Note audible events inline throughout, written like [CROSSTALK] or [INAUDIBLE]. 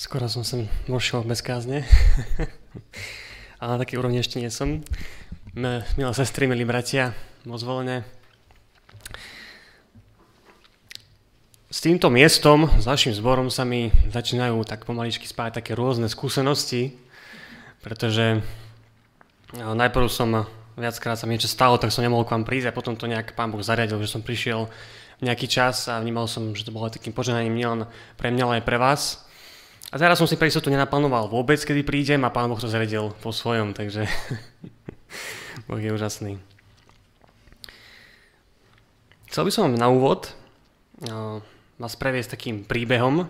Skoro som sem vošiel bez kázne. [LAUGHS] Ale na takej úrovni ešte nie som. Milé sestry, milí bratia, moc voľne. S týmto miestom, s našim zborom sa mi začínajú tak pomaličky spájať také rôzne skúsenosti, pretože no, najprv som viackrát sa mi niečo stalo, tak som nemohol k vám prísť a potom to nejak pán Boh zariadil, že som prišiel nejaký čas a vnímal som, že to bolo takým poženaním nielen pre mňa, ale aj pre vás. A teraz som si pre istotu nenaplánoval vôbec, kedy prídem a pán Boh to zredil po svojom, takže [LAUGHS] Boh je úžasný. Chcel by som na úvod uh, vás previesť takým príbehom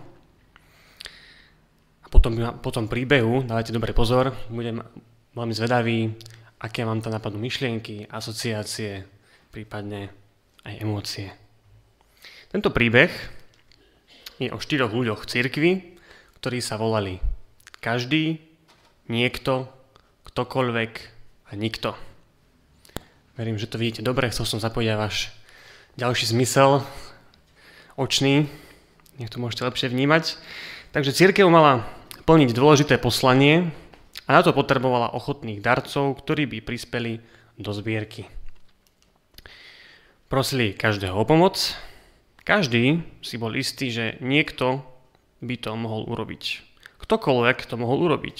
a potom, po tom príbehu, dávajte dobre pozor, budem veľmi zvedavý, aké vám tam napadnú myšlienky, asociácie, prípadne aj emócie. Tento príbeh je o štyroch ľuďoch v cirkvi, ktorí sa volali každý, niekto, ktokoľvek a nikto. Verím, že to vidíte dobre, chcel som zapojiť váš ďalší zmysel, očný, nech to môžete lepšie vnímať. Takže církev mala plniť dôležité poslanie a na to potrebovala ochotných darcov, ktorí by prispeli do zbierky. Prosili každého o pomoc, každý si bol istý, že niekto by to mohol urobiť. Ktokoľvek to mohol urobiť.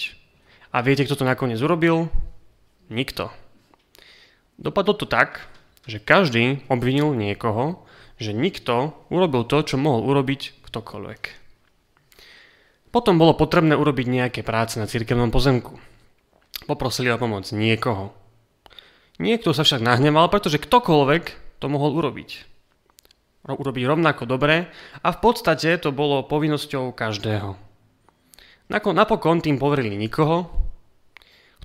A viete, kto to nakoniec urobil? Nikto. Dopadlo to tak, že každý obvinil niekoho, že nikto urobil to, čo mohol urobiť ktokoľvek. Potom bolo potrebné urobiť nejaké práce na cirkevnom pozemku. Poprosili o pomoc niekoho. Niekto sa však nahneval, pretože ktokoľvek to mohol urobiť urobiť rovnako dobre a v podstate to bolo povinnosťou každého. Napokon tým poverili nikoho,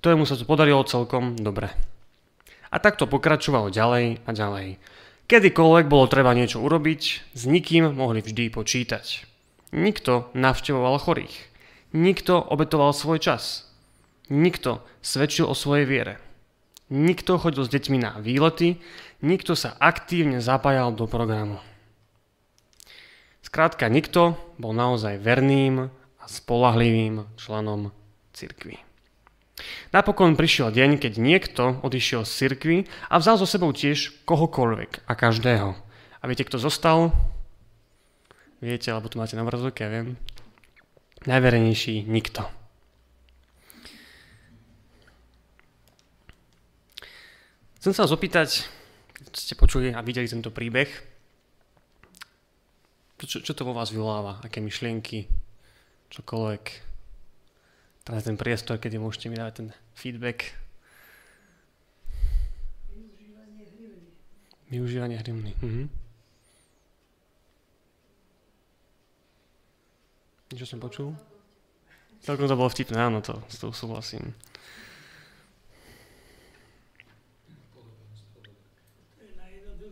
ktorému sa to podarilo celkom dobre. A tak to pokračovalo ďalej a ďalej. Kedykoľvek bolo treba niečo urobiť, s nikým mohli vždy počítať. Nikto navštevoval chorých. Nikto obetoval svoj čas. Nikto svedčil o svojej viere. Nikto chodil s deťmi na výlety, nikto sa aktívne zapájal do programu. Skrátka, nikto bol naozaj verným a spolahlivým členom cirkvy. Napokon prišiel deň, keď niekto odišiel z cirkvy a vzal so sebou tiež kohokoľvek a každého. A viete, kto zostal? Viete, alebo tu máte na obrazovke, ja viem. Najverejnejší nikto. Chcem sa vás opýtať, ste počuli a videli tento príbeh, čo, čo to vo vás vyvoláva? Aké myšlienky? Čokoľvek? Teraz ten priestor, kedy môžete mi dávať ten feedback. Využívanie hymny. Využívanie hymny. Mhm. Niečo som počul? Celkom to bolo vtipné, áno, to, s tou súhlasím.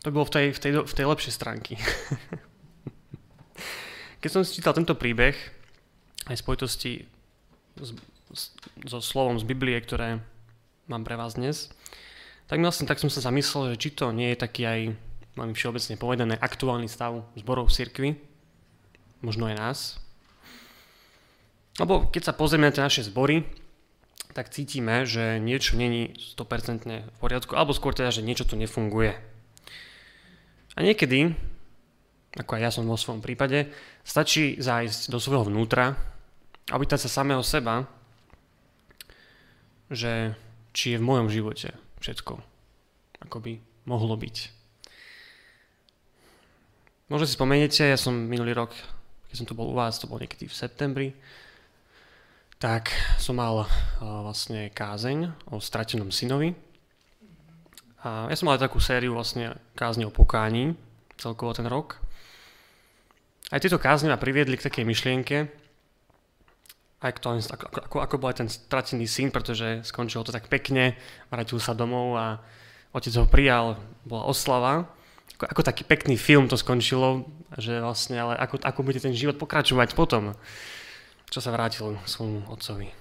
To bolo v tej, v tej, v tej lepšej stránky. [LAUGHS] Keď som čítal tento príbeh, aj v spojitosti so slovom z Biblie, ktoré mám pre vás dnes, tak vlastne tak som sa zamyslel, že či to nie je taký aj, mám všeobecne povedané, aktuálny stav zborov v cirkvi, možno aj nás. Lebo keď sa pozrieme na tie naše zbory, tak cítime, že niečo není 100% v poriadku, alebo skôr teda, že niečo tu nefunguje. A niekedy, ako aj ja som vo svojom prípade, stačí zájsť do svojho vnútra a opýtať sa samého seba, že či je v mojom živote všetko, ako by mohlo byť. Možno si spomeniete, ja som minulý rok, keď som tu bol u vás, to bol niekedy v septembri, tak som mal vlastne kázeň o stratenom synovi. A ja som mal takú sériu vlastne kázne o pokání, celkovo ten rok. Aj tieto kázne ma priviedli k takej myšlienke, aj to, ako, ako, ako bol aj ten stratený syn, pretože skončilo to tak pekne, vrátil sa domov a otec ho prijal, bola oslava. Ako, ako taký pekný film to skončilo, že vlastne, ale ako, ako bude ten život pokračovať potom, čo sa vrátil svojmu otcovi.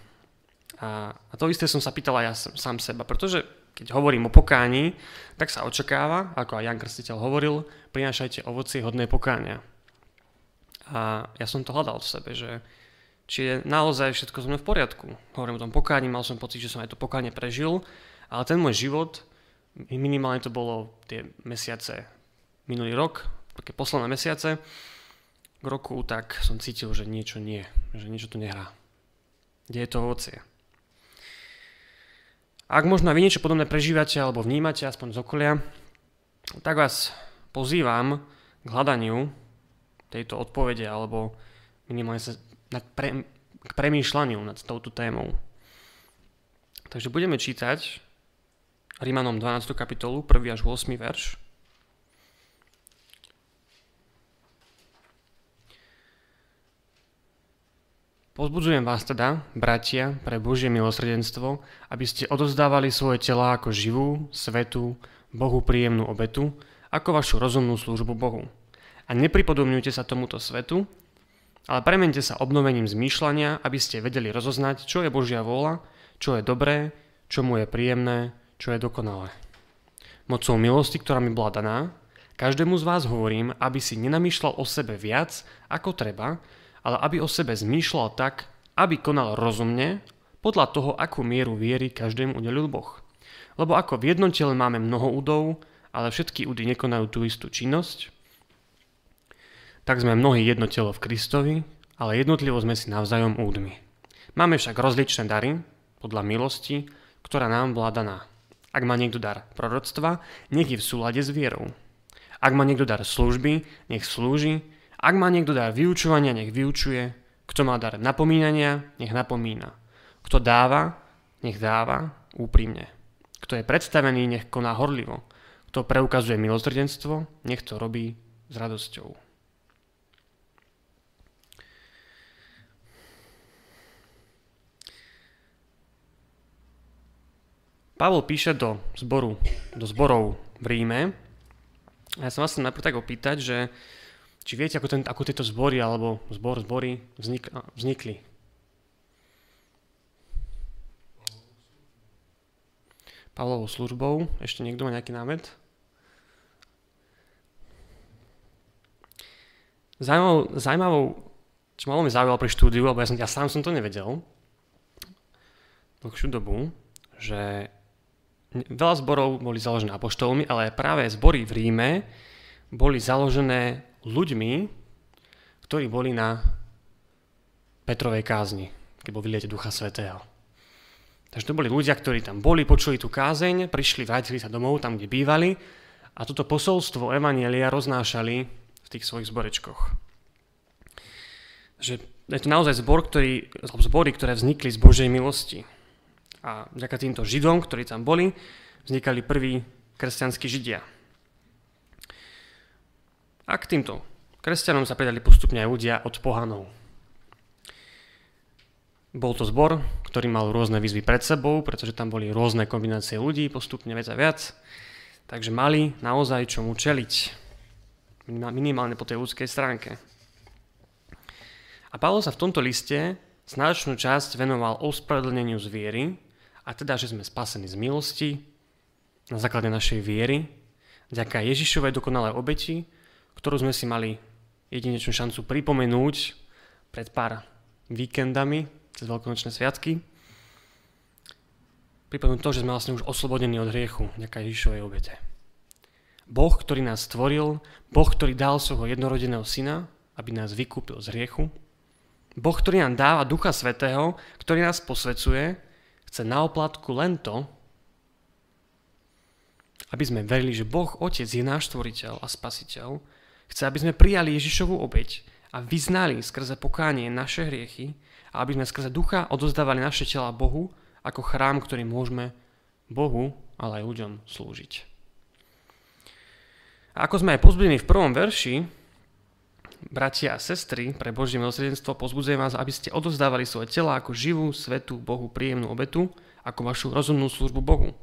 A, a to isté som sa pýtal aj ja sám seba, pretože keď hovorím o pokáni, tak sa očakáva, ako aj Jan Krstiteľ hovoril, prinášajte ovocie hodné pokáňa. A ja som to hľadal v sebe, že či je naozaj všetko so mnou v poriadku. Hovorím o tom pokáni, mal som pocit, že som aj to pokánie prežil, ale ten môj život, minimálne to bolo tie mesiace, minulý rok, také posledné mesiace, k roku, tak som cítil, že niečo nie, že niečo tu nehrá. Kde je to ovocie? Ak možno vy niečo podobné prežívate alebo vnímate, aspoň z okolia, tak vás pozývam k hľadaniu tejto odpovede alebo minimálne sa nad pre, k premýšľaniu nad touto témou. Takže budeme čítať Rímanom 12. kapitolu, 1. až 8. verš. Pozbudzujem vás teda, bratia, pre Božie milosrdenstvo, aby ste odozdávali svoje tela ako živú, svetú, Bohu príjemnú obetu, ako vašu rozumnú službu Bohu. A nepripodobňujte sa tomuto svetu, ale premente sa obnovením zmýšľania, aby ste vedeli rozoznať, čo je Božia vôľa, čo je dobré, čo mu je príjemné, čo je dokonalé. Mocou milosti, ktorá mi bola daná, každému z vás hovorím, aby si nenamýšľal o sebe viac, ako treba, ale aby o sebe zmýšľal tak, aby konal rozumne, podľa toho, akú mieru viery každému udelil Boh. Lebo ako v jednom tele máme mnoho údov, ale všetky údy nekonajú tú istú činnosť, tak sme mnohí jedno telo v Kristovi, ale jednotlivo sme si navzájom údmi. Máme však rozličné dary, podľa milosti, ktorá nám bola daná. Ak má niekto dar proroctva, nech je v súlade s vierou. Ak má niekto dar služby, nech slúži. Ak má niekto dar vyučovania, nech vyučuje. Kto má dar napomínania, nech napomína. Kto dáva, nech dáva úprimne. Kto je predstavený, nech koná horlivo. Kto preukazuje milosrdenstvo, nech to robí s radosťou. Pavol píše do zboru, do zborov v Ríme. A ja som vás chcel najprv tak opýtať, že či viete, ako, ten, ako tieto zbory alebo zbor, zbory vznik, vznikli. Pavlovou službou. Ešte niekto má nejaký námet? Zajímavou, zajímavou čo malo mi zaujalo pri štúdiu, lebo ja, som, ja sám som to nevedel dlhšiu dobu, že veľa zborov boli založené apoštolmi, ale práve zbory v Ríme boli založené ľuďmi, ktorí boli na Petrovej kázni, keď bol vyliete Ducha Svetého. Takže to boli ľudia, ktorí tam boli, počuli tú kázeň, prišli, vrátili sa domov tam, kde bývali a toto posolstvo Evanielia roznášali v tých svojich zborečkoch. Že je to naozaj zbor, ktorý, zbory, ktoré vznikli z Božej milosti. A vďaka týmto Židom, ktorí tam boli, vznikali prví kresťanskí Židia. A k týmto kresťanom sa pridali postupne aj ľudia od pohanov. Bol to zbor, ktorý mal rôzne výzvy pred sebou, pretože tam boli rôzne kombinácie ľudí, postupne viac a viac. Takže mali naozaj čomu čeliť. Minimálne po tej ľudskej stránke. A Pavol sa v tomto liste značnú časť venoval ospravedlneniu z viery, a teda, že sme spasení z milosti na základe našej viery, vďaka Ježišovej dokonalej obeti, ktorú sme si mali jedinečnú šancu pripomenúť pred pár víkendami cez veľkonočné sviatky. Pripomenúť to, že sme vlastne už oslobodení od hriechu vďaka Ježišovej obete. Boh, ktorý nás stvoril, Boh, ktorý dal svojho jednorodeného syna, aby nás vykúpil z hriechu, Boh, ktorý nám dáva Ducha Svetého, ktorý nás posvecuje, chce na oplatku len to, aby sme verili, že Boh Otec je náš stvoriteľ a spasiteľ, chce, aby sme prijali Ježišovú obeď a vyznali skrze pokánie naše hriechy a aby sme skrze ducha odozdávali naše tela Bohu ako chrám, ktorý môžeme Bohu, ale aj ľuďom slúžiť. A ako sme aj pozbudení v prvom verši, bratia a sestry, pre Božie milosrdenstvo pozbudzujem vás, aby ste odovzdávali svoje tela ako živú, svetú, Bohu príjemnú obetu, ako vašu rozumnú službu Bohu.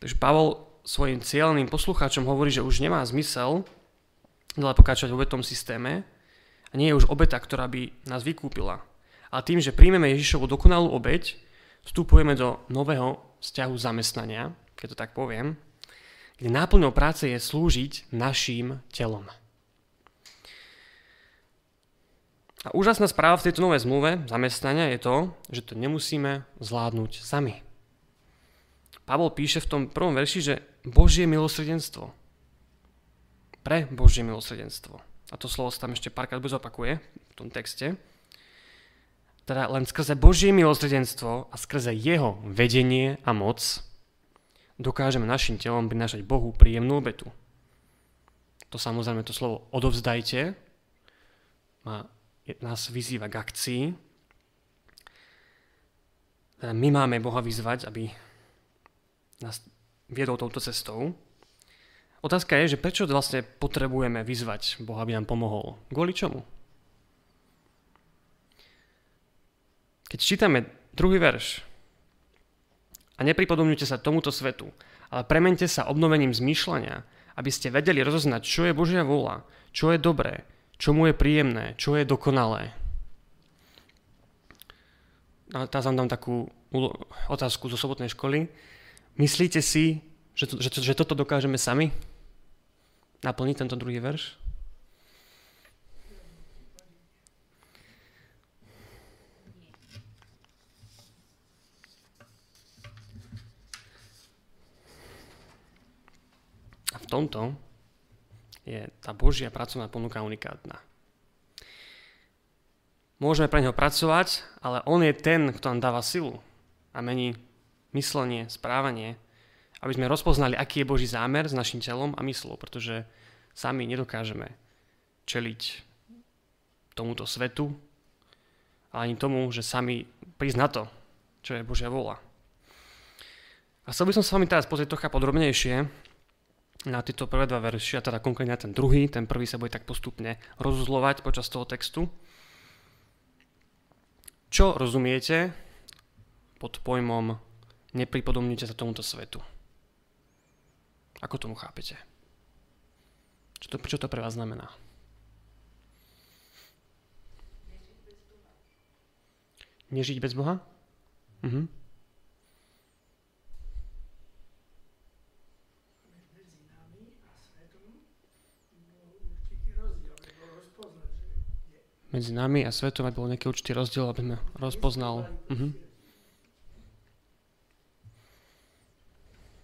Takže Pavol svojim cieľným poslucháčom hovorí, že už nemá zmysel ďalej pokračovať v obetom systéme a nie je už obeta, ktorá by nás vykúpila. A tým, že príjmeme Ježišovu dokonalú obeť, vstupujeme do nového vzťahu zamestnania, keď to tak poviem, kde náplňou práce je slúžiť našim telom. A úžasná správa v tejto novej zmluve zamestnania je to, že to nemusíme zvládnuť sami. Pavol píše v tom prvom verši, že Božie milosrdenstvo. Pre Božie milosrdenstvo. A to slovo sa tam ešte párkrát bude opakuje v tom texte. Teda len skrze Božie milosrdenstvo a skrze jeho vedenie a moc dokážeme našim telom prinášať Bohu príjemnú obetu. To samozrejme to slovo odovzdajte má nás vyzýva k akcii. Teda my máme Boha vyzvať, aby nás viedol touto cestou. Otázka je, že prečo vlastne potrebujeme vyzvať Boha, aby nám pomohol? Kvôli čomu? Keď čítame druhý verš a nepripodobňujte sa tomuto svetu, ale premente sa obnovením zmýšľania, aby ste vedeli rozoznať, čo je Božia vôľa, čo je dobré, čo mu je príjemné, čo je dokonalé. A teraz vám dám takú otázku zo sobotnej školy. Myslíte si, že, to, že, že toto dokážeme sami? Naplniť tento druhý verš? A v tomto je tá Božia pracovná ponuka unikátna. Môžeme pre neho pracovať, ale on je ten, kto nám dáva silu a mení myslenie, správanie, aby sme rozpoznali, aký je Boží zámer s našim telom a myslou, pretože sami nedokážeme čeliť tomuto svetu, ale ani tomu, že sami prísť na to, čo je Božia vola. A chcel by som sa vami teraz pozrieť trocha podrobnejšie na tieto prvé dva verši, a teda konkrétne na ten druhý, ten prvý sa bude tak postupne rozuzlovať počas toho textu. Čo rozumiete pod pojmom nepripodobnite sa tomuto svetu? Ako tomu chápete? Čo to, čo to pre vás znamená? Nežiť bez Boha? Mhm. medzi nami a svetom, aby bol nejaký určitý rozdiel, aby sme rozpoznal.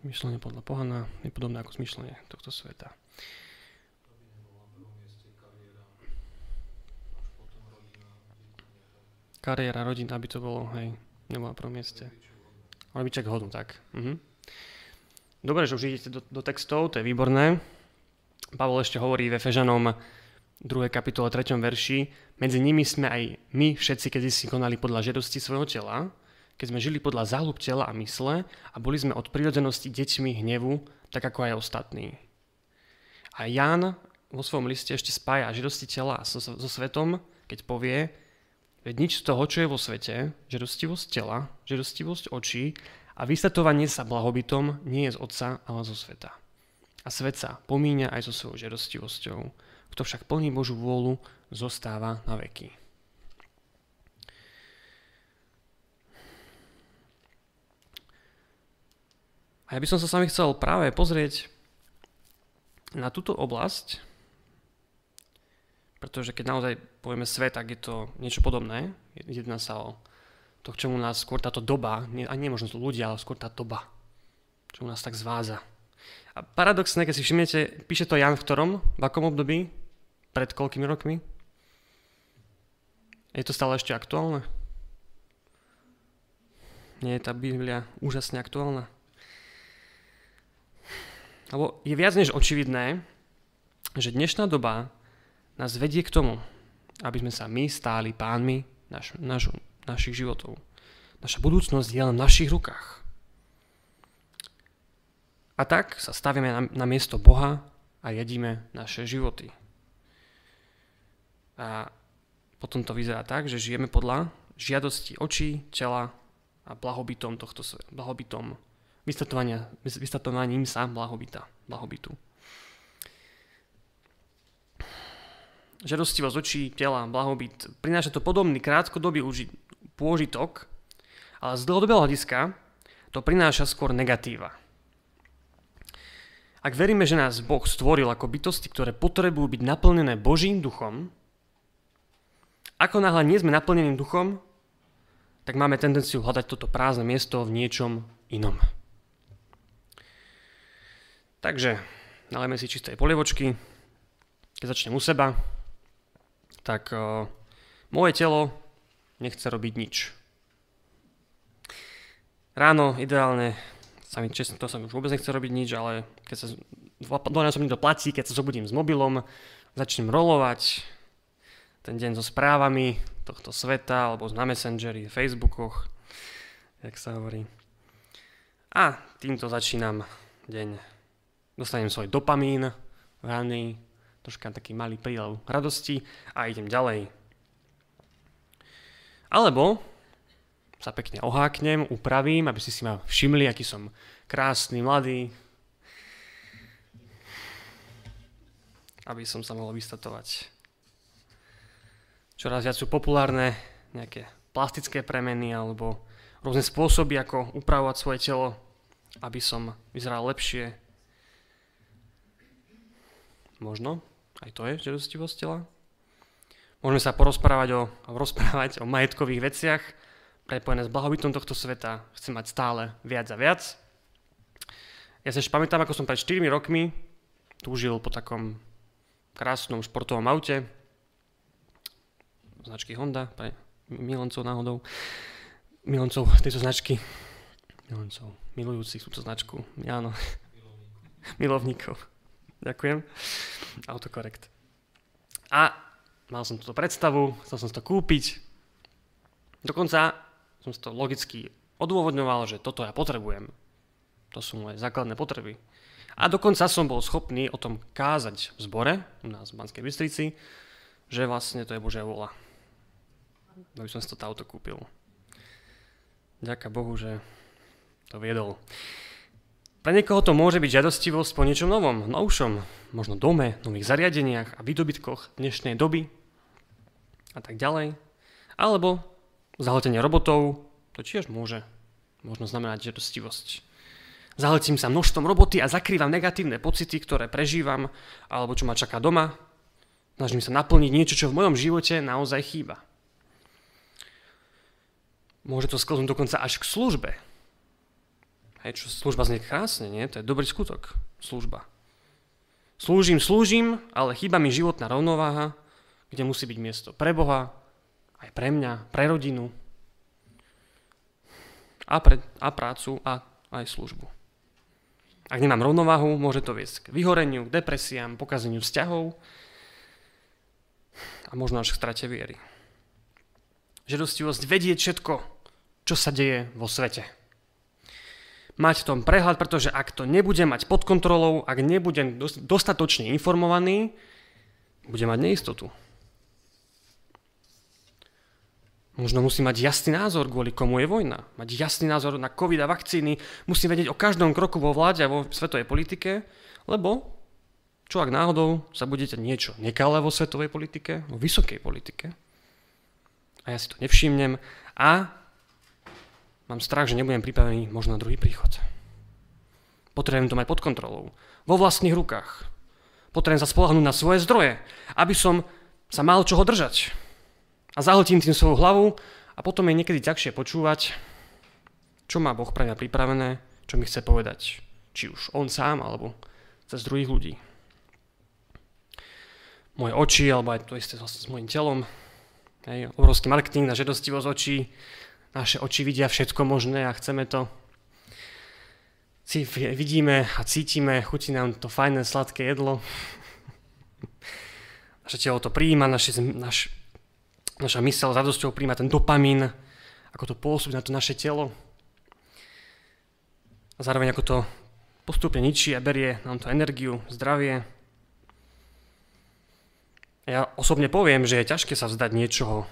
Myšlenie podľa pohana je podobné ako zmyšľanie tohto sveta. Kariéra, rodina, aby to bolo, hej, nebola prvom mieste. Čak hodnú, tak. Mhm. Dobre, že už idete do, do textov, to je výborné. Pavol ešte hovorí ve Fežanom 2. kapitole 3. verši, medzi nimi sme aj my všetci, keď si konali podľa žiadosti svojho tela, keď sme žili podľa záľub tela a mysle a boli sme od prírodzenosti deťmi hnevu, tak ako aj ostatní. A Ján vo svojom liste ešte spája žiadosti tela so, so svetom, keď povie, veď nič z toho, čo je vo svete, žiadostivosť tela, žiadostivosť očí a vystatovanie sa blahobytom nie je z otca, ale zo sveta. A svet sa pomíňa aj so svojou žiadostivosťou kto však plní Božú vôľu, zostáva na veky. A ja by som sa s chcel práve pozrieť na túto oblasť, pretože keď naozaj povieme svet, tak je to niečo podobné. Jedná sa o to, k čomu nás skôr táto doba, nie možno to ľudia, ale skôr tá doba, čo nás tak zváza. A paradoxne, keď si všimnete, píše to Jan v ktorom? V akom období? Pred koľkými rokmi? Je to stále ešte aktuálne? Nie je tá Biblia úžasne aktuálna? Lebo je viac než očividné, že dnešná doba nás vedie k tomu, aby sme sa my stáli pánmi naš, naš, našich životov. Naša budúcnosť je len v našich rukách. A tak sa stavíme na, na miesto Boha a jedíme naše životy. A potom to vyzerá tak, že žijeme podľa žiadosti očí, tela a blahobytom tohto blahobytom vystatovaním sa blahobita, blahobytu. Žiadostivosť očí, tela, blahobyt. Prináša to podobný krátkodobý pôžitok, ale z dlhodobého hľadiska to prináša skôr negatíva. Ak veríme, že nás Boh stvoril ako bytosti, ktoré potrebujú byť naplnené Božím duchom, ako náhle nie sme naplneným duchom, tak máme tendenciu hľadať toto prázdne miesto v niečom inom. Takže nalejme si čistej polievočky. Keď začnem u seba, tak uh, moje telo nechce robiť nič. Ráno ideálne sa mi čestne, to sa mi už vôbec nechce robiť nič, ale keď sa dvojnásobne to platí, keď sa zobudím s mobilom, začnem rolovať ten deň so správami tohto sveta, alebo na Messengeri, Facebookoch, jak sa hovorí. A týmto začínam deň. Dostanem svoj dopamín ranný, troška taký malý prílev radosti a idem ďalej. Alebo sa pekne oháknem, upravím, aby si si ma všimli, aký som krásny, mladý. Aby som sa mohol vystatovať. Čoraz viac sú populárne nejaké plastické premeny alebo rôzne spôsoby, ako upravovať svoje telo, aby som vyzeral lepšie. Možno, aj to je žiadostivosť tela. Môžeme sa porozprávať o, rozprávať o majetkových veciach, prepojené s blahobytom tohto sveta, chcem mať stále viac a viac. Ja sa ešte pamätám, ako som pred 4 rokmi túžil po takom krásnom športovom aute, značky Honda, pre miloncov náhodou, miloncov tejto značky, miloncov, milujúcich túto značku, áno, milovníkov. Ďakujem. Autokorekt. A mal som túto predstavu, chcel som to kúpiť. Dokonca som si to logicky odôvodňoval, že toto ja potrebujem. To sú moje základné potreby. A dokonca som bol schopný o tom kázať v zbore, u nás v Banskej Bystrici, že vlastne to je Božia vôľa. Aby som si to auto kúpil. Ďaká Bohu, že to viedol. Pre niekoho to môže byť žiadostivosť po niečom novom, novšom, možno dome, nových zariadeniach a výdobytkoch dnešnej doby a tak ďalej. Alebo Zahltenie robotov, to tiež môže možno znamenať žiadostivosť. Zahltím sa množstvom roboty a zakrývam negatívne pocity, ktoré prežívam alebo čo ma čaká doma. Snažím sa naplniť niečo, čo v mojom živote naozaj chýba. Môže to sklznúť dokonca až k službe. Hej, čo služba znie krásne, nie? To je dobrý skutok. Služba. Slúžim, slúžim, ale chýba mi životná rovnováha, kde musí byť miesto pre Boha, aj pre mňa, pre rodinu a, pre, a prácu a aj službu. Ak nemám rovnováhu, môže to viesť k vyhoreniu, k depresiám, pokazeniu vzťahov a možno až k strate viery. Žiadostivosť vedieť všetko, čo sa deje vo svete. Mať v tom prehľad, pretože ak to nebudem mať pod kontrolou, ak nebudem dostatočne informovaný, budem mať neistotu. Možno musí mať jasný názor, kvôli komu je vojna. Mať jasný názor na COVID a vakcíny. Musí vedieť o každom kroku vo vláde a vo svetovej politike, lebo čo ak náhodou sa budete niečo nekalé vo svetovej politike, vo vysokej politike a ja si to nevšimnem a mám strach, že nebudem pripravený možno na druhý príchod. Potrebujem to mať pod kontrolou, vo vlastných rukách. Potrebujem sa spolahnúť na svoje zdroje, aby som sa mal čoho držať a zahltím tým svoju hlavu a potom je niekedy ťažšie počúvať, čo má Boh pre mňa pripravené, čo mi chce povedať, Či už on sám, alebo cez druhých ľudí. Moje oči, alebo aj to isté vlastne s mojim telom. Hej, obrovský marketing na žiadostivosť očí. Naše oči vidia všetko možné a chceme to. Vidíme a cítime, chutí nám to fajné, sladké jedlo. [LAUGHS] Naše telo to príjima, naše, naš, naša mysel s radosťou príjma ten dopamín, ako to pôsobí na to naše telo. A zároveň ako to postupne ničí a berie nám to energiu, zdravie. Ja osobne poviem, že je ťažké sa vzdať niečoho,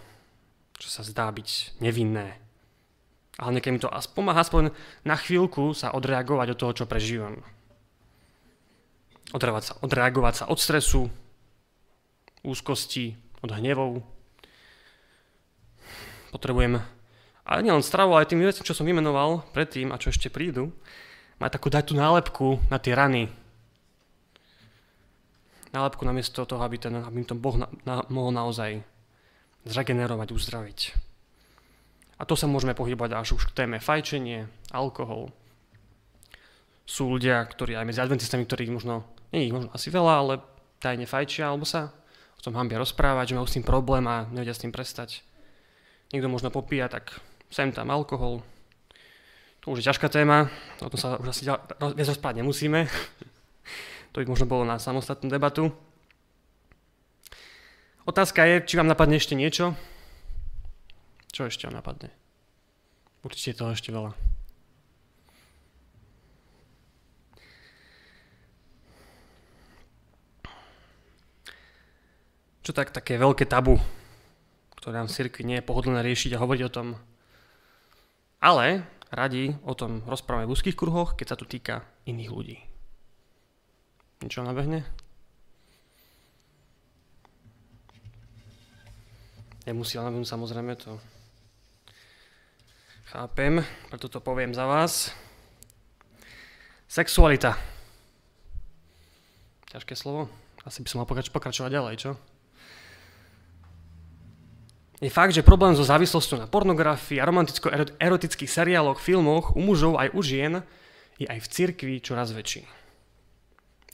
čo sa zdá byť nevinné. Ale niekedy mi to pomáha aspoň na chvíľku sa odreagovať od toho, čo prežívam. Odreagovať sa, odreagovať sa od stresu, úzkosti, od hnevov. Potrebujem ale nielen stravu, ale tým vecom, čo som vymenoval predtým a čo ešte prídu, má takú dať tú nálepku na tie rany. Nálepku namiesto toho, aby, ten, aby to Boh na, na, mohol naozaj zregenerovať, uzdraviť. A to sa môžeme pohybovať až už k téme fajčenie, alkohol. Sú ľudia, ktorí aj medzi adventistami, ktorí možno, nie ich možno asi veľa, ale tajne fajčia, alebo sa o tom hambia rozprávať, že majú s tým problém a nevedia s tým prestať. Niekto možno popíja, tak sem tam alkohol. To už je ťažká téma, o tom sa už asi viac rozprávať nemusíme. [LAUGHS] to by možno bolo na samostatnú debatu. Otázka je, či vám napadne ešte niečo. Čo ešte vám napadne? Určite toho ešte veľa. Čo tak také veľké tabu, ktoré nám v cirkvi nie je pohodlné riešiť a hovoriť o tom, ale radi o tom rozprávame v úzkých kruhoch, keď sa to týka iných ľudí. Niečo nabehne? Nemusí nabehnúť samozrejme to. Chápem, preto to poviem za vás. Sexualita. Ťažké slovo? Asi by som mal pokračovať ďalej, čo? Je fakt, že problém so závislosťou na pornografii a romanticko-erotických seriáloch, filmoch u mužov aj u žien je aj v cirkvi čoraz väčší.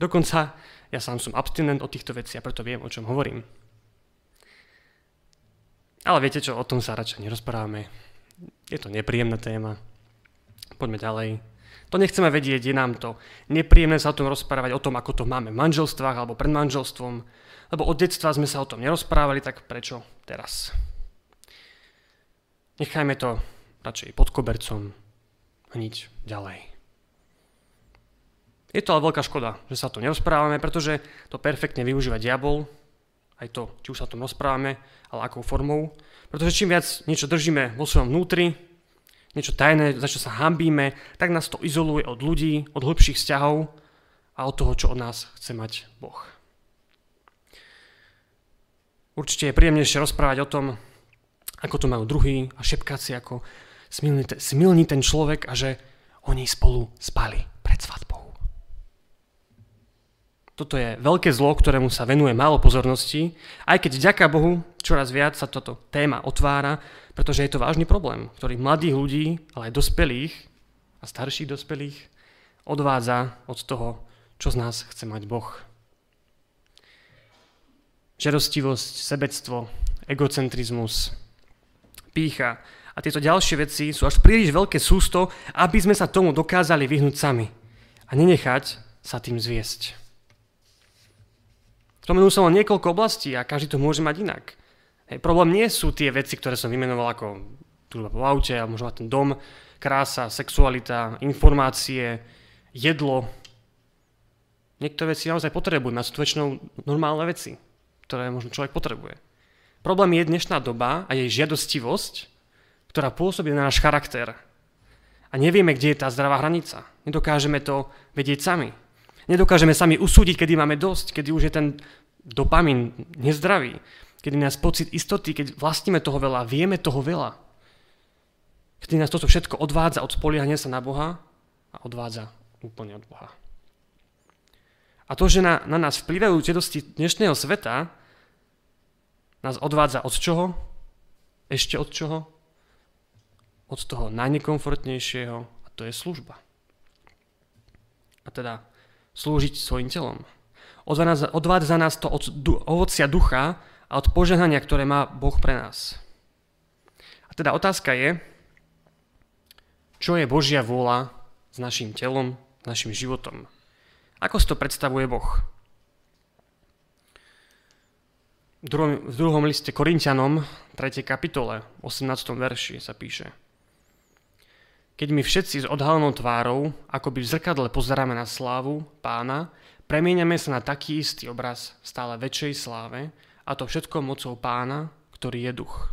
Dokonca ja sám som abstinent od týchto vecí a preto viem, o čom hovorím. Ale viete čo, o tom sa radšej nerozprávame. Je to nepríjemná téma. Poďme ďalej. To nechceme vedieť, je nám to nepríjemné sa o tom rozprávať, o tom, ako to máme v manželstvách alebo pred manželstvom, lebo od detstva sme sa o tom nerozprávali, tak prečo teraz? Nechajme to radšej pod kobercom hniť ďalej. Je to ale veľká škoda, že sa to nerozprávame, pretože to perfektne využíva diabol, aj to, či už sa o tom rozprávame, ale akou formou. Pretože čím viac niečo držíme vo svojom vnútri, niečo tajné, za čo sa hambíme, tak nás to izoluje od ľudí, od hĺbších vzťahov a od toho, čo od nás chce mať Boh. Určite je príjemnejšie rozprávať o tom, ako to majú druhý a šepkať si, ako smilný, smilný ten človek a že oni spolu spali pred svadbou. Toto je veľké zlo, ktorému sa venuje málo pozornosti, aj keď vďaka Bohu čoraz viac sa toto téma otvára, pretože je to vážny problém, ktorý mladých ľudí, ale aj dospelých a starších dospelých odvádza od toho, čo z nás chce mať Boh. Žerostivosť, sebectvo, egocentrizmus, pícha a tieto ďalšie veci sú až príliš veľké sústo, aby sme sa tomu dokázali vyhnúť sami a nenechať sa tým zviesť. Spomenul som len niekoľko oblastí a každý to môže mať inak. Hej, problém nie sú tie veci, ktoré som vymenoval ako túžba po aute, a možno ten dom, krása, sexualita, informácie, jedlo. Niektoré veci naozaj potrebujeme a sú väčšinou normálne veci, ktoré možno človek potrebuje. Problém je dnešná doba a jej žiadostivosť, ktorá pôsobí na náš charakter. A nevieme, kde je tá zdravá hranica. Nedokážeme to vedieť sami. Nedokážeme sami usúdiť, kedy máme dosť, kedy už je ten dopamin nezdravý, kedy nás pocit istoty, keď vlastníme toho veľa, vieme toho veľa. Kedy nás toto všetko odvádza od spoliehania sa na Boha a odvádza úplne od Boha. A to, že na, na nás vplyvajú tiedosti dnešného sveta, nás odvádza od čoho? Ešte od čoho? Od toho najnekomfortnejšieho a to je služba. a teda slúžiť svojim telom. Odvádza nás to od ovocia ducha a od požehnania, ktoré má Boh pre nás. A teda otázka je, čo je Božia vôľa s našim telom, s našim životom. Ako si to predstavuje Boh? V druhom, v druhom liste Korintianom, 3. kapitole, 18. verši sa píše – keď my všetci s odhalenou tvárou, akoby v zrkadle pozeráme na slávu pána, premieňame sa na taký istý obraz stále väčšej sláve, a to všetko mocou pána, ktorý je duch.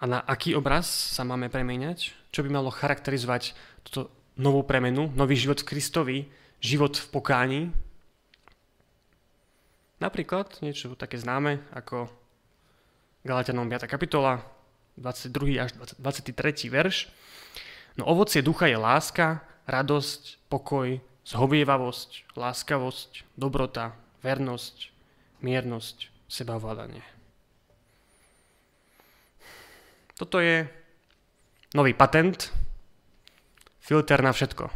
A na aký obraz sa máme premieňať? Čo by malo charakterizovať túto novú premenu, nový život v Kristovi, život v pokání? Napríklad niečo také známe ako Galatianom 5. kapitola, 22. až 23. verš. No ovocie ducha je láska, radosť, pokoj, zhovievavosť, láskavosť, dobrota, vernosť, miernosť, sebavládanie. Toto je nový patent, filter na všetko.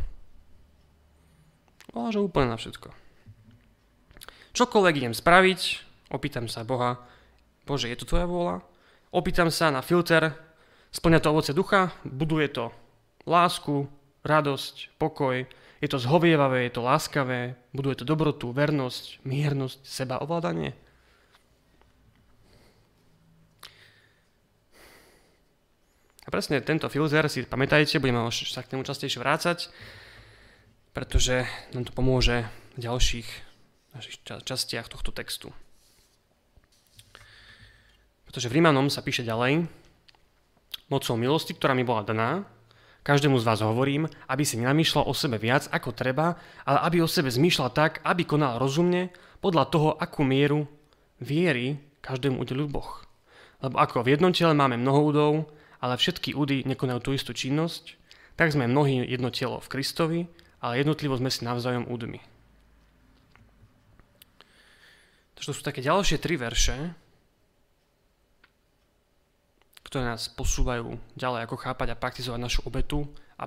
že úplne na všetko. Čokoľvek idem spraviť, opýtam sa Boha, Bože, je to tvoja vôľa? Opýtam sa na filter, splňa to ovoce ducha, buduje to lásku, radosť, pokoj, je to zhovievavé, je to láskavé, buduje to dobrotu, vernosť, miernosť, seba ovládanie. A presne tento filter si pamätajte, budeme sa k tomu častejšie vrácať, pretože nám to pomôže v ďalších častiach tohto textu. Pretože v Rímanom sa píše ďalej, mocou milosti, ktorá mi bola daná, každému z vás hovorím, aby si nenamýšľal o sebe viac ako treba, ale aby o sebe zmýšľal tak, aby konal rozumne, podľa toho, akú mieru viery každému udelil Boh. Lebo ako v jednom tele máme mnoho údov, ale všetky údy nekonajú tú istú činnosť, tak sme mnohí jedno telo v Kristovi, ale jednotlivo sme si navzájom údmi. Takže to sú také ďalšie tri verše, ktoré nás posúvajú ďalej, ako chápať a praktizovať našu obetu a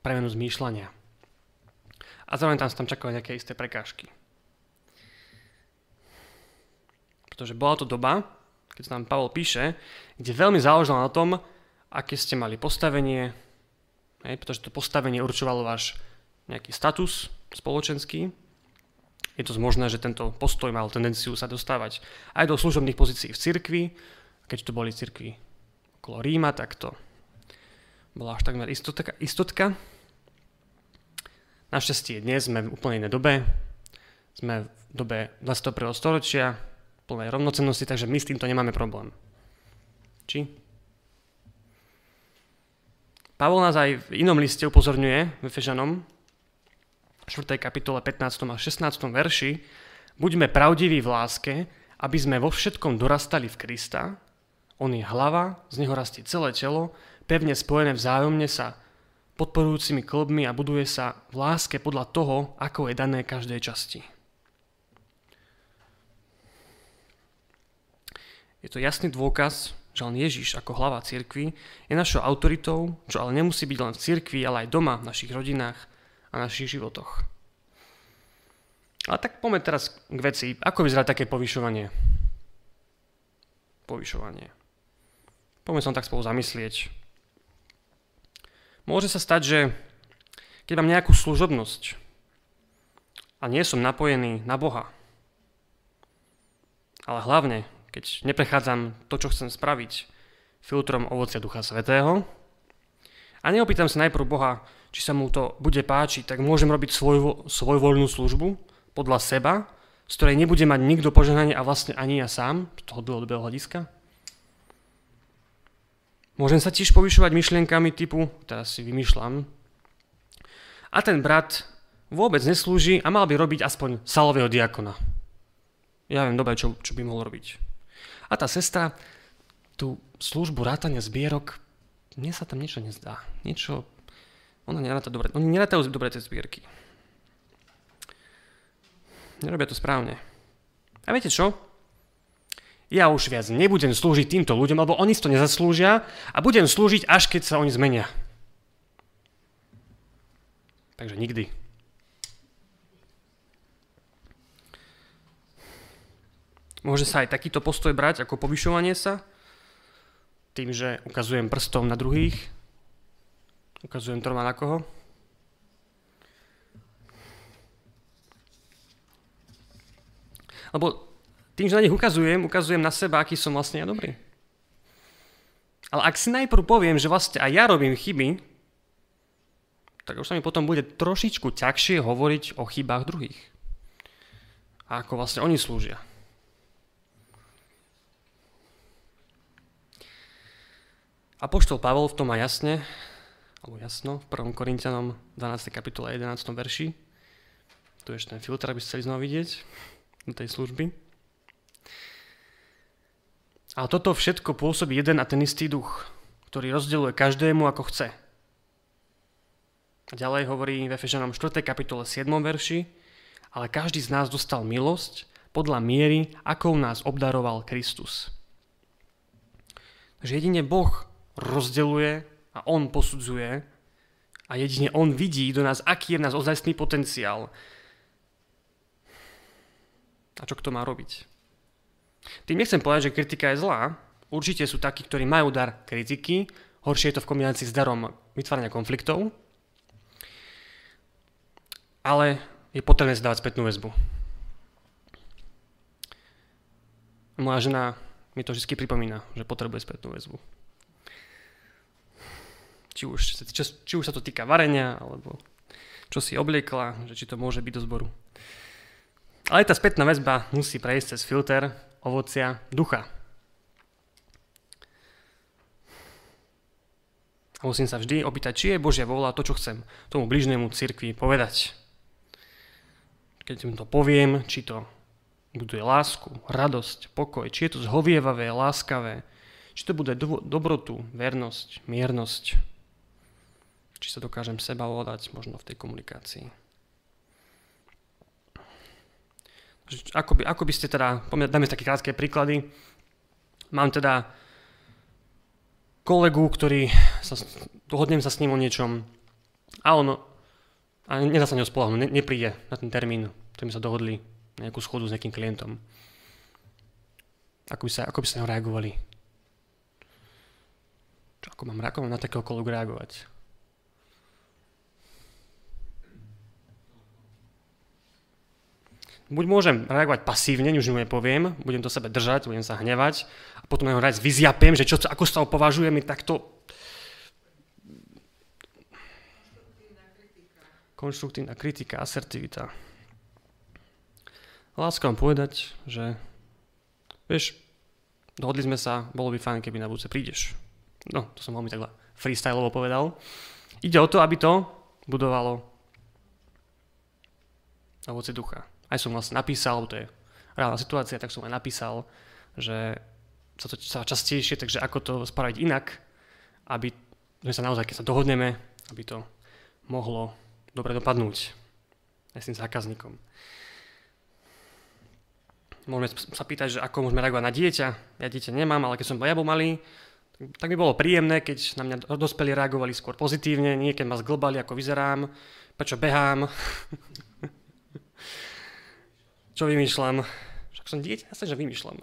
premenu zmýšľania. A zároveň tam tam čakajú nejaké isté prekážky. Pretože bola to doba, keď tam Pavol píše, kde veľmi záležalo na tom, aké ste mali postavenie, hej, pretože to postavenie určovalo váš nejaký status spoločenský. Je to možné, že tento postoj mal tendenciu sa dostávať aj do služobných pozícií v cirkvi, keď to boli cirkvi okolo Ríma, tak to bola až takmer istotka. istotka. Našťastie dnes sme v úplne inej dobe. Sme v dobe 21. storočia, plnej rovnocennosti, takže my s týmto nemáme problém. Či? Pavol nás aj v inom liste upozorňuje, v Efežanom, 4. kapitole 15. a 16. verši, buďme pravdiví v láske, aby sme vo všetkom dorastali v Krista, on je hlava, z neho rastie celé telo, pevne spojené vzájomne sa podporujúcimi klbmi a buduje sa v láske podľa toho, ako je dané každej časti. Je to jasný dôkaz, že len Ježiš ako hlava cirkvi je našou autoritou, čo ale nemusí byť len v cirkvi, ale aj doma, v našich rodinách a našich životoch. Ale tak poďme teraz k veci. Ako vyzerá také povyšovanie? Povyšovanie. Poďme sa tak spolu zamyslieť. Môže sa stať, že keď mám nejakú služobnosť a nie som napojený na Boha, ale hlavne, keď neprechádzam to, čo chcem spraviť filtrom ovocia Ducha Svetého a neopýtam sa najprv Boha, či sa mu to bude páčiť, tak môžem robiť svoj, svojvoľnú službu podľa seba, z ktorej nebude mať nikto požehnanie a vlastne ani ja sám, z toho dlhodobého hľadiska. Môžem sa tiež povyšovať myšlienkami typu, teraz si vymýšľam, a ten brat vôbec neslúži a mal by robiť aspoň salového diakona. Ja viem dobre, čo, čo by mohol robiť. A tá sestra, tú službu rátania zbierok, mne sa tam niečo nezdá. Niečo, ona neráta dobre, oni nerátajú dobre tie zbierky. Nerobia to správne. A viete čo? Ja už viac nebudem slúžiť týmto ľuďom, lebo oni si to nezaslúžia a budem slúžiť, až keď sa oni zmenia. Takže nikdy. Môže sa aj takýto postoj brať ako povyšovanie sa, tým, že ukazujem prstom na druhých, ukazujem troma na koho. Lebo tým, že na nich ukazujem, ukazujem na seba, aký som vlastne ja dobrý. Ale ak si najprv poviem, že vlastne aj ja robím chyby, tak už sa mi potom bude trošičku ťažšie hovoriť o chybách druhých. A ako vlastne oni slúžia. Apoštol Pavol v tom má jasne, alebo jasno, v 1. Korintianom 12. kapitole 11. verši. Tu je ešte ten filtr, aby ste chceli znova vidieť do tej služby. Ale toto všetko pôsobí jeden a ten istý duch, ktorý rozdeluje každému ako chce. A ďalej hovorí v Efežanom 4. kapitole 7. verši, ale každý z nás dostal milosť podľa miery, akou nás obdaroval Kristus. Takže jedine Boh rozdeluje a on posudzuje a jedine on vidí do nás, aký je v nás ozajstný potenciál. A čo kto má robiť? Tým nechcem povedať, že kritika je zlá. Určite sú takí, ktorí majú dar kritiky. Horšie je to v kombinácii s darom vytvárania konfliktov. Ale je potrebné zdávať spätnú väzbu. Moja žena mi to vždy pripomína, že potrebuje spätnú väzbu. Či už, či, či už sa to týka varenia, alebo čo si obliekla, že či to môže byť do zboru. Ale tá spätná väzba musí prejsť cez filter ovocia ducha. A musím sa vždy opýtať, či je Božia vola to, čo chcem tomu blížnemu cirkvi povedať. Keď im to poviem, či to buduje lásku, radosť, pokoj, či je to zhovievavé, láskavé, či to bude do- dobrotu, vernosť, miernosť, či sa dokážem seba ovládať možno v tej komunikácii. Ako by, ako by ste teda, dáme také krátke príklady. Mám teda kolegu, ktorý sa, dohodnem sa s ním o niečom a on a nedá sa neho spolahnuť, ne, nepríde na ten termín, ktorým sa dohodli na nejakú schodu s nejakým klientom. Ako by sa, ako by sa neho reagovali? Čo, ako mám, ako na takého kolegu reagovať? Buď môžem reagovať pasívne, už mu nepoviem, budem to sebe držať, budem sa hnevať a potom ho raz vyziapem, že čo, ako sa ho považujem, tak to... Konštruktívna kritika, asertivita. Láska vám povedať, že vieš, dohodli sme sa, bolo by fajn, keby na budúce prídeš. No, to som veľmi takhle freestyleovo povedal. Ide o to, aby to budovalo ovoce ducha aj som vlastne napísal, to je reálna situácia, tak som aj napísal, že sa to sa častejšie, takže ako to spraviť inak, aby sme sa naozaj, keď sa dohodneme, aby to mohlo dobre dopadnúť aj s tým zákazníkom. Môžeme sa pýtať, že ako môžeme reagovať na dieťa. Ja dieťa nemám, ale keď som bol ja bol malý, tak mi bolo príjemné, keď na mňa dospelí reagovali skôr pozitívne, nie keď ma zglbali, ako vyzerám, prečo behám, [LAUGHS] čo vymýšľam? Však som dieťa, ja sa že vymýšľam.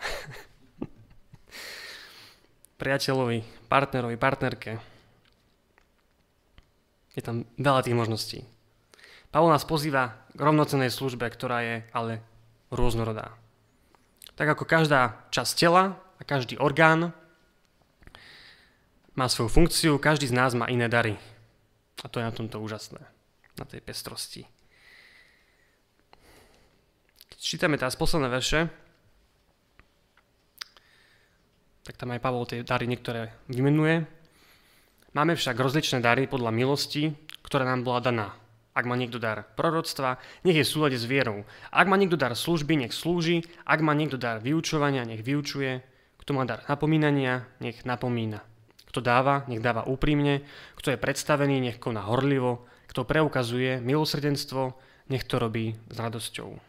[LAUGHS] Priateľovi, partnerovi, partnerke. Je tam veľa tých možností. Pavol nás pozýva k rovnocenej službe, ktorá je ale rôznorodá. Tak ako každá časť tela a každý orgán má svoju funkciu, každý z nás má iné dary. A to je na tomto úžasné, na tej pestrosti čítame teraz posledné verše, tak tam aj Pavol tie dary niektoré vymenuje. Máme však rozličné dary podľa milosti, ktorá nám bola daná. Ak má niekto dar proroctva, nech je súlade s vierou. Ak má niekto dar služby, nech slúži. Ak má niekto dar vyučovania, nech vyučuje. Kto má dar napomínania, nech napomína. Kto dáva, nech dáva úprimne. Kto je predstavený, nech koná horlivo. Kto preukazuje milosrdenstvo, nech to robí s radosťou.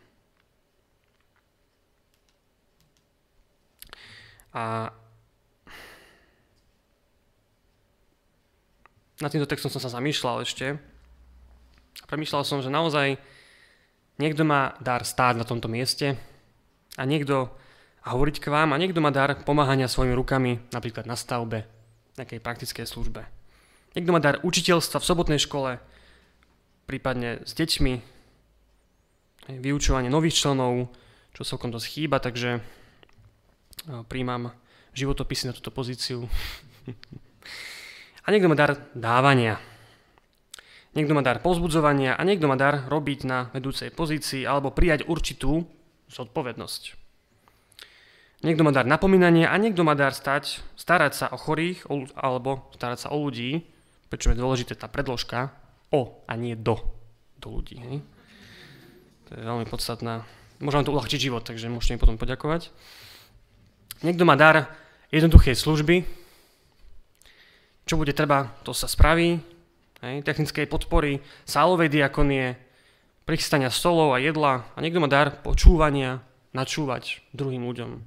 A nad týmto textom som sa zamýšľal ešte. Premýšľal som, že naozaj niekto má dar stáť na tomto mieste a niekto a hovoriť k vám a niekto má dar pomáhania svojimi rukami, napríklad na stavbe, nejakej praktickej službe. Niekto má dar učiteľstva v sobotnej škole, prípadne s deťmi, vyučovanie nových členov, čo celkom dosť chýba, takže príjmam životopisy na túto pozíciu. a niekto má dar dávania. Niekto má dar pozbudzovania a niekto má dar robiť na vedúcej pozícii alebo prijať určitú zodpovednosť. Niekto má dar napomínania a niekto má dar stať, starať sa o chorých alebo starať sa o ľudí, prečo je dôležité tá predložka o a nie do, do ľudí. Hej? To je veľmi podstatná. Môžem to uľahčiť život, takže môžete mi potom poďakovať. Niekto má dar jednoduchej služby. Čo bude treba, to sa spraví. Hej? Technickej podpory, sálovej diakonie, prichystania stolov a jedla. A niekto má dar počúvania, načúvať druhým ľuďom.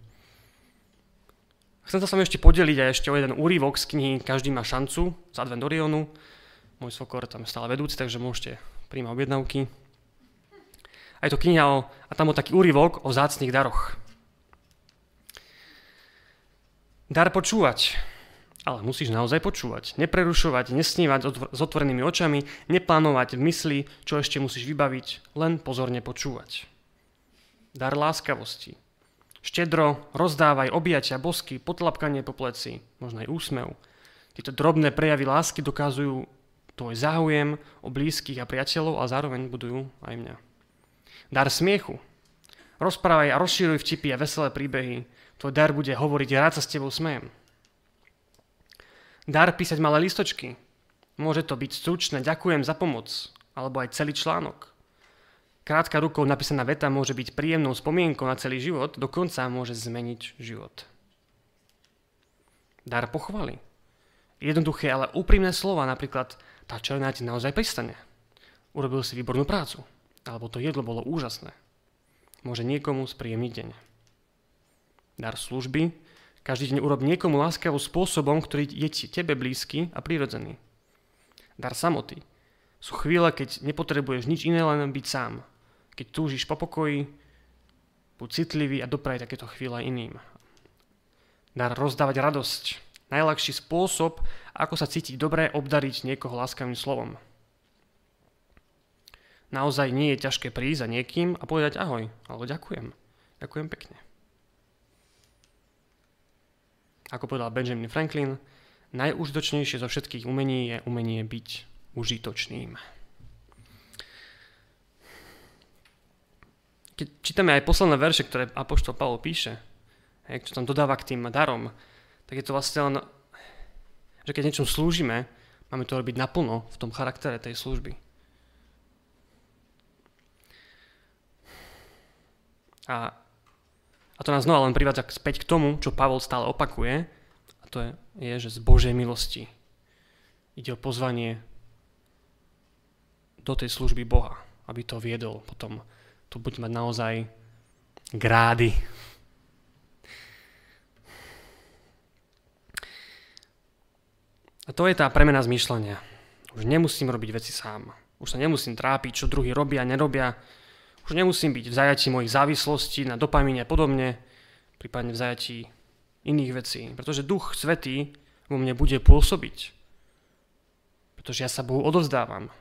Chcem sa s ešte podeliť aj ešte o jeden úrivok z knihy Každý má šancu z Advent Orionu. Môj svokor tam je stále vedúci, takže môžete príjmať objednávky. A je to kniha o, a tam bol taký úrivok o zácných daroch. Dar počúvať. Ale musíš naozaj počúvať. Neprerušovať, nesnívať s otvorenými očami, neplánovať v mysli, čo ešte musíš vybaviť, len pozorne počúvať. Dar láskavosti. Štedro rozdávaj objatia, bosky, potlapkanie po pleci, možno aj úsmev. Tieto drobné prejavy lásky dokazujú tvoj záujem o blízkych a priateľov a zároveň budujú aj mňa. Dar smiechu. Rozprávaj a rozšíruj vtipy a veselé príbehy. Tvoj dar bude hovoriť, rád sa s tebou smejem. Dar písať malé listočky. Môže to byť stručné, ďakujem za pomoc, alebo aj celý článok. Krátka rukou napísaná veta môže byť príjemnou spomienkou na celý život, dokonca môže zmeniť život. Dar pochvaly. Jednoduché, ale úprimné slova, napríklad tá čelná ti naozaj pristane. Urobil si výbornú prácu. Alebo to jedlo bolo úžasné. Môže niekomu spríjemniť deň. Dar služby. Každý deň urob niekomu láskavým spôsobom, ktorý je tebe blízky a prirodzený. Dar samoty. Sú chvíle, keď nepotrebuješ nič iné, len byť sám. Keď túžiš po pokoji, buď citlivý a dopraj takéto chvíle iným. Dar rozdávať radosť. Najľahší spôsob, ako sa cítiť dobre, obdariť niekoho láskavým slovom. Naozaj nie je ťažké prísť za niekým a povedať ahoj, alebo ďakujem. Ďakujem pekne. Ako povedal Benjamin Franklin, najúžitočnejšie zo všetkých umení je umenie byť užitočným. keď čítame aj posledné verše, ktoré Apoštol Pavol píše, hej, čo tam dodáva k tým darom, tak je to vlastne len, že keď niečom slúžime, máme to robiť naplno v tom charaktere tej služby. A, to nás znova len privádza späť k tomu, čo Pavol stále opakuje, a to je, je že z Božej milosti ide o pozvanie do tej služby Boha, aby to viedol potom tu bude mať naozaj grády. A to je tá premena zmýšľania. Už nemusím robiť veci sám. Už sa nemusím trápiť, čo druhí robia a nerobia. Už nemusím byť v zajatí mojich závislostí na dopamíne a podobne, prípadne v zajatí iných vecí. Pretože Duch Svetý vo mne bude pôsobiť. Pretože ja sa Bohu odovzdávam.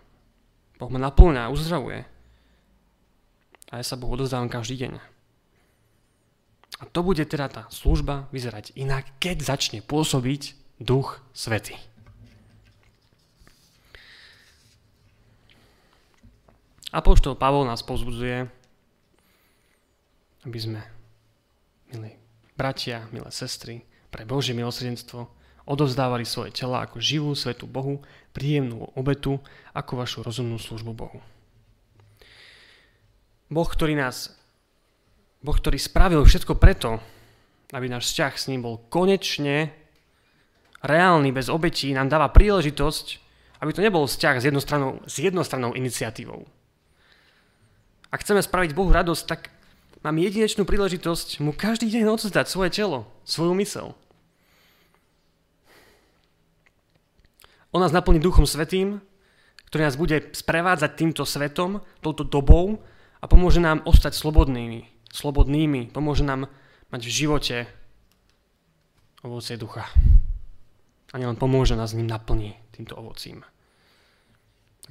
Boh ma naplňa, uzdravuje a ja sa Bohu odozdávam každý deň. A to bude teda tá služba vyzerať inak, keď začne pôsobiť Duch Svety. Apoštol Pavol nás pozbudzuje, aby sme, milí bratia, milé sestry, pre Božie milosrdenstvo odovzdávali svoje tela ako živú svetu Bohu, príjemnú obetu, ako vašu rozumnú službu Bohu. Boh, ktorý nás, Boh, ktorý spravil všetko preto, aby náš vzťah s ním bol konečne reálny, bez obetí, nám dáva príležitosť, aby to nebol vzťah s jednostrannou, s jednostrannou iniciatívou. Ak chceme spraviť Bohu radosť, tak mám jedinečnú príležitosť mu každý deň odzdať svoje telo, svoju mysel. On nás naplní Duchom Svetým, ktorý nás bude sprevádzať týmto svetom, touto dobou a pomôže nám ostať slobodnými. Slobodnými. Pomôže nám mať v živote ovocie ducha. A nielen pomôže nás ním naplní týmto ovocím.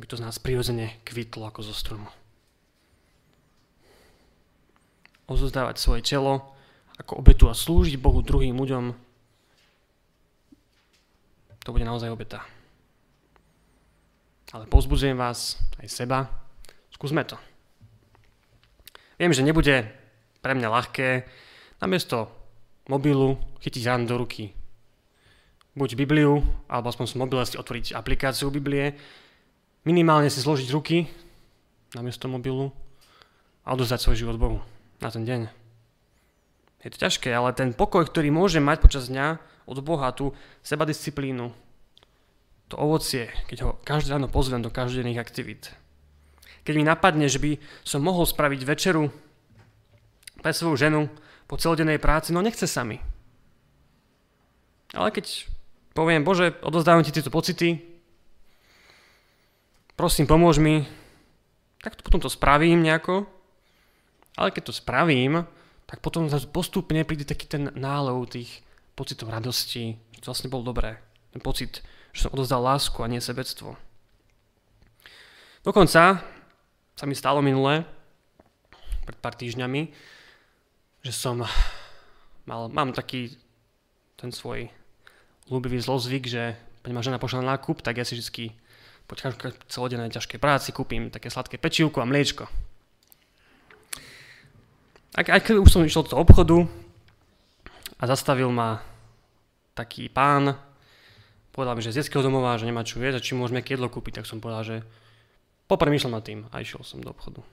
Aby to z nás prirodzene kvitlo ako zo stromu. Ozozdávať svoje telo ako obetu a slúžiť Bohu druhým ľuďom, to bude naozaj obeta. Ale pozbudzujem vás, aj seba, skúsme to. Viem, že nebude pre mňa ľahké namiesto mobilu chytiť ráno do ruky buď Bibliu, alebo aspoň z mobile si otvoriť aplikáciu Biblie, minimálne si zložiť ruky namiesto mobilu a odozdať svoj život Bohu na ten deň. Je to ťažké, ale ten pokoj, ktorý môže mať počas dňa od Boha, tú sebadisciplínu, to ovocie, keď ho každé ráno pozvem do každodenných aktivít. Keď mi napadne, že by som mohol spraviť večeru pre svoju ženu po celodennej práci, no nechce sa mi. Ale keď poviem, Bože, odozdávam ti tieto pocity, prosím, pomôž mi, tak to potom to spravím nejako, ale keď to spravím, tak potom postupne príde taký ten nálev tých pocitov radosti, že to vlastne bolo dobré. Ten pocit, že som odozdal lásku a nie sebectvo. Dokonca sa mi stalo minulé, pred pár týždňami, že som mal, mám taký ten svoj ľúbivý zlozvyk, že keď ma žena pošla na nákup, tak ja si vždy po celodennej ťažkej práci kúpim také sladké pečivko a mliečko. Aj keď už som išiel do obchodu a zastavil ma taký pán, povedal mi, že z detského domova, že nemá čo jesť a či môžeme jedlo kúpiť, tak som povedal, že popremýšľam nad tým a išiel som do obchodu.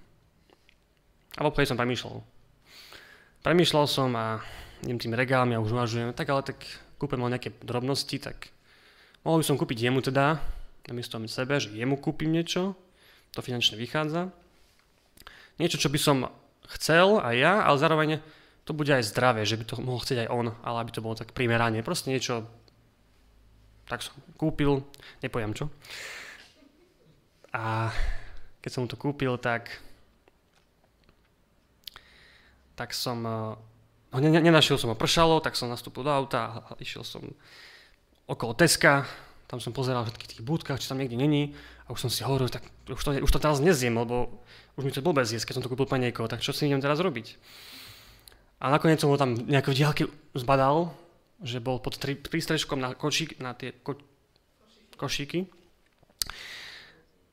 A v obchode som premýšľal. Premýšľal som a idem tým regálmi a už uvažujem, tak ale tak kúpem len nejaké drobnosti, tak mohol by som kúpiť jemu teda, namiesto sebe, že jemu kúpim niečo, to finančne vychádza. Niečo, čo by som chcel aj ja, ale zároveň to bude aj zdravé, že by to mohol chcieť aj on, ale aby to bolo tak primeranie. Proste niečo tak som kúpil, nepoviem čo. A keď som to kúpil, tak tak som no, ne, nenašiel som ho pršalo, tak som nastúpil do auta a išiel som okolo Teska, tam som pozeral v všetkých tých budkách, či tam niekde není a už som si hovoril, tak už to, už to teraz nezjem, lebo už mi to blbé zjesť, keď som to kúpil pre niekoho, tak čo si idem teraz robiť? A nakoniec som ho tam nejako v diálke zbadal, že bol pod tri, prístrežkom na, kočík, na tie ko, košíky.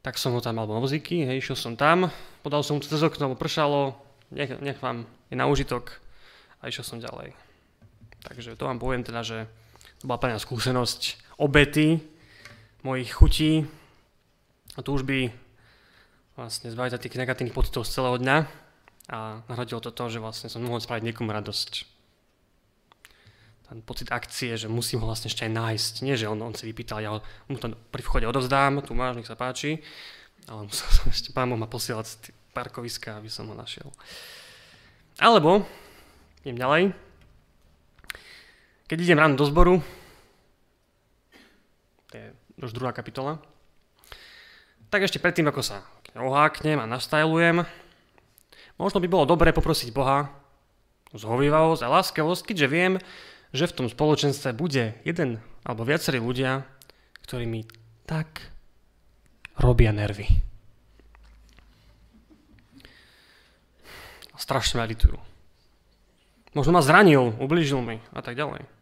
Tak som ho tam vo vozíky, hej, išiel som tam, podal som mu cez okno, pršalo, nech, nech vám je na užitok a išiel som ďalej. Takže to vám poviem teda, že to bola plná skúsenosť obety mojich chutí a túžby vlastne zbaviť sa tých negatívnych pocitov z celého dňa a nahradilo to to, že vlastne som mohol spraviť niekomu radosť ten pocit akcie, že musím ho vlastne ešte aj nájsť. Nie, že on, on si vypýtal, ja mu to pri vchode odovzdám, tu máš, nech sa páči, ale musel [LAUGHS] som ešte pán ma posielať z parkoviska, aby som ho našiel. Alebo, idem ďalej, keď idem ráno do zboru, to je už druhá kapitola, tak ešte predtým, ako sa oháknem a nastajlujem, možno by bolo dobré poprosiť Boha o zhovývavosť a láskavosť, keďže viem, že v tom spoločenstve bude jeden alebo viacerí ľudia, ktorí mi tak robia nervy. A strašne ma. Možno ma zranil, ublížil mi a tak ďalej.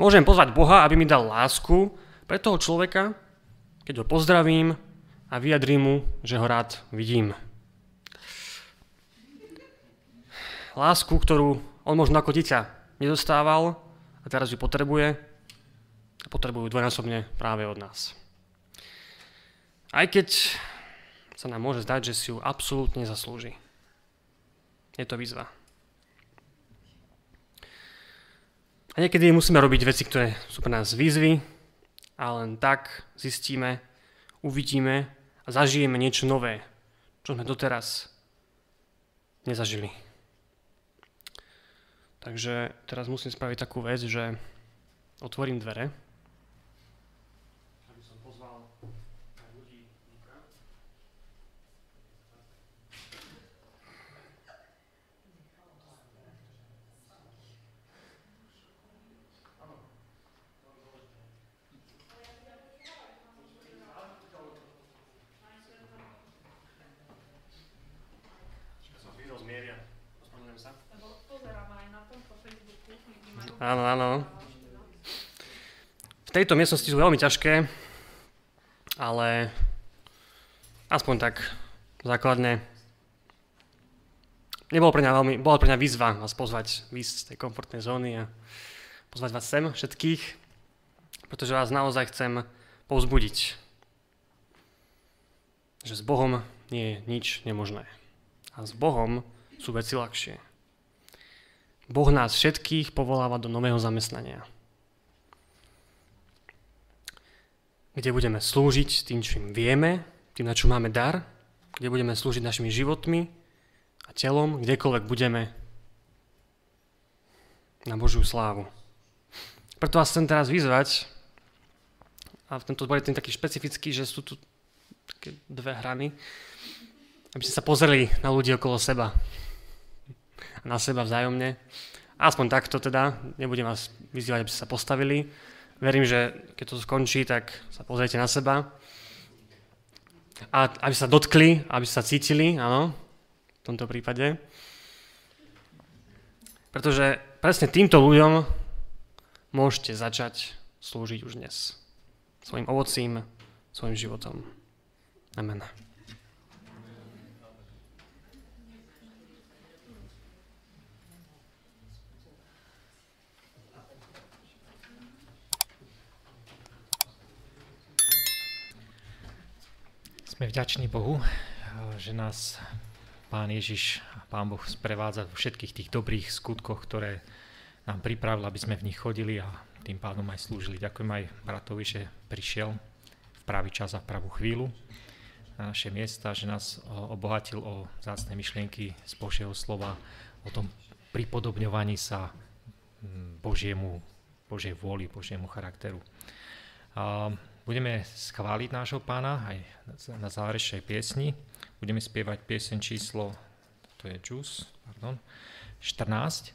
Môžem pozvať Boha, aby mi dal lásku pre toho človeka, keď ho pozdravím a vyjadrím mu, že ho rád vidím. Lásku, ktorú on možno ako dieťa nedostával a teraz ju potrebuje a potrebujú dvojnásobne práve od nás. Aj keď sa nám môže zdať, že si ju absolútne zaslúži. Je to výzva. A niekedy musíme robiť veci, ktoré sú pre nás výzvy a len tak zistíme, uvidíme a zažijeme niečo nové, čo sme doteraz nezažili. Takže teraz musím spraviť takú vec, že otvorím dvere, aby som pozval ľudí áno, áno. V tejto miestnosti sú veľmi ťažké, ale aspoň tak základne. Nebolo pre mňa veľmi, bola pre mňa výzva vás pozvať výsť z tej komfortnej zóny a pozvať vás sem všetkých, pretože vás naozaj chcem povzbudiť, že s Bohom nie je nič nemožné. A s Bohom sú veci ľahšie. Boh nás všetkých povoláva do nového zamestnania. Kde budeme slúžiť tým, čím vieme, tým, na čo máme dar, kde budeme slúžiť našimi životmi a telom, kdekoľvek budeme na Božiu slávu. Preto vás chcem teraz vyzvať, a v tomto boli tým taký špecifický, že sú tu také dve hrany, aby ste sa pozreli na ľudí okolo seba na seba vzájomne. Aspoň takto teda, nebudem vás vyzývať, aby ste sa postavili. Verím, že keď to skončí, tak sa pozrite na seba. A aby sa dotkli, aby sa cítili, áno, v tomto prípade. Pretože presne týmto ľuďom môžete začať slúžiť už dnes. Svojim ovocím, svojim životom. Amen. Sme vďační Bohu, že nás Pán Ježiš a Pán Boh sprevádza vo všetkých tých dobrých skutkoch, ktoré nám pripravil, aby sme v nich chodili a tým pádom aj slúžili. Ďakujem aj bratovi, že prišiel v pravý čas a v pravú chvíľu na naše miesta, že nás obohatil o zácne myšlienky z Božieho slova, o tom pripodobňovaní sa Božiemu, Božej vôli, Božiemu charakteru. A Budeme schváliť nášho pána aj na záverečnej piesni. Budeme spievať piesen číslo, to je Juice, pardon, 14.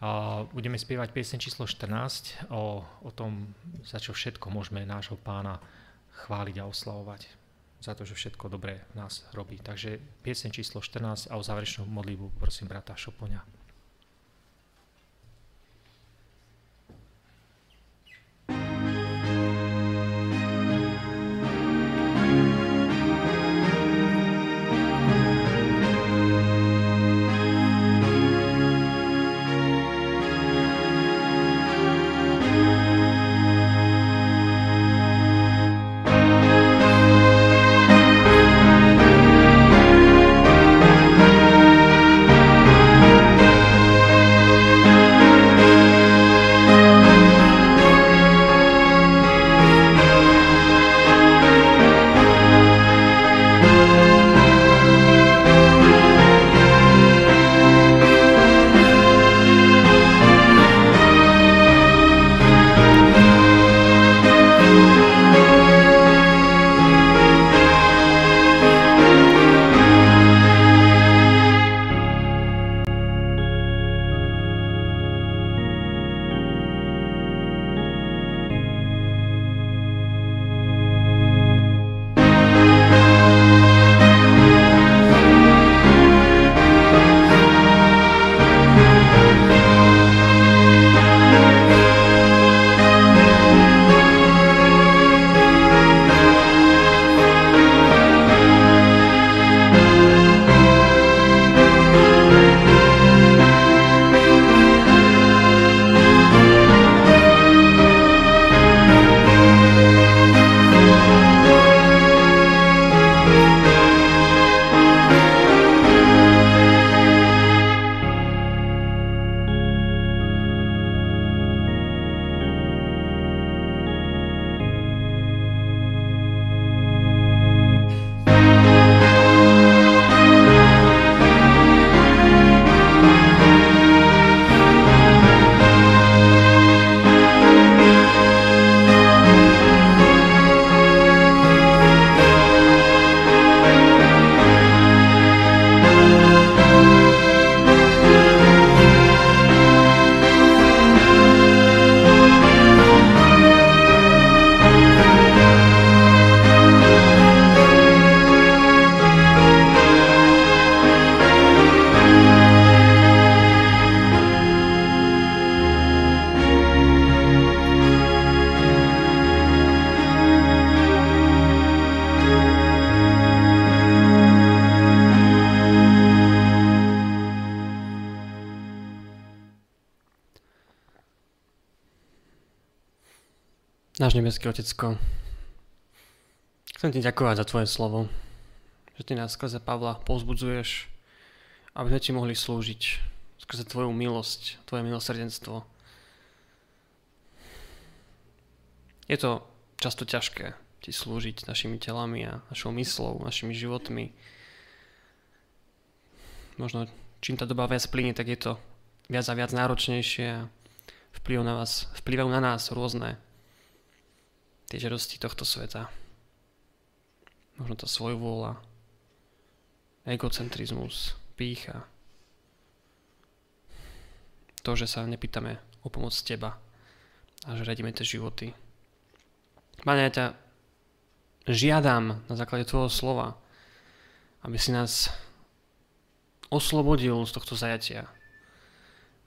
A budeme spievať piesen číslo 14 o, o tom, za čo všetko môžeme nášho pána chváliť a oslavovať. Za to, že všetko dobré v nás robí. Takže piesen číslo 14 a o záverečnú modlíbu prosím brata Šopoňa. Náš nebeský Otecko, chcem ti ďakovať za tvoje slovo, že ty nás skrze Pavla pozbudzuješ, aby sme ti mohli slúžiť skrze tvoju milosť, tvoje milosrdenstvo. Je to často ťažké ti slúžiť našimi telami a našou myslou, našimi životmi. Možno čím tá doba viac plyne, tak je to viac a viac náročnejšie a vplyvajú na, vás, vplyvajú na nás rôzne tie žiadosti tohto sveta. Možno to svoju vôľa, egocentrizmus, pícha. To, že sa nepýtame o pomoc teba a že radíme tie životy. Pane, ja ťa žiadam na základe tvojho slova, aby si nás oslobodil z tohto zajatia.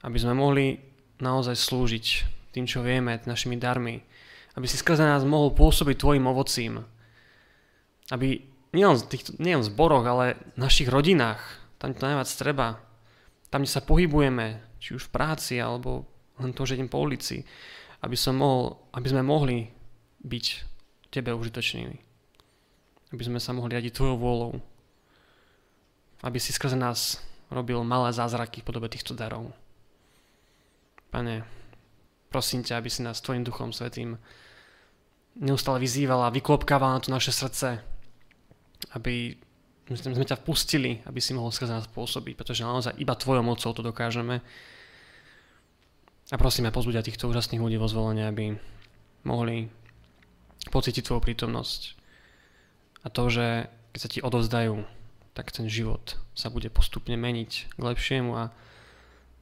Aby sme mohli naozaj slúžiť tým, čo vieme, našimi darmi. Aby si skrze nás mohol pôsobiť tvojim ovocím. Aby nielen, tých, nielen v zboroch, ale v našich rodinách, tam to najviac treba, tam, kde sa pohybujeme, či už v práci, alebo len to, že idem po ulici, aby, som mohol, aby sme mohli byť tebe užitočnými. Aby sme sa mohli riadiť tvojou vôľou. Aby si skrze nás robil malé zázraky v podobe týchto darov. Pane, prosím ťa, aby si nás tvojim duchom svetým neustále vyzýval a vyklopkával na to naše srdce, aby sme ťa vpustili, aby si mohol skrze nás pôsobiť, pretože naozaj iba tvojou mocou to dokážeme. A prosíme, pozbudia týchto úžasných ľudí vo zvolenie, aby mohli pocítiť tvoju prítomnosť. A to, že keď sa ti odovzdajú, tak ten život sa bude postupne meniť k lepšiemu a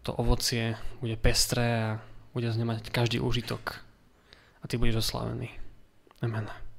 to ovocie bude pestré a bude z mať každý úžitok. A ty budeš oslavený. Amen.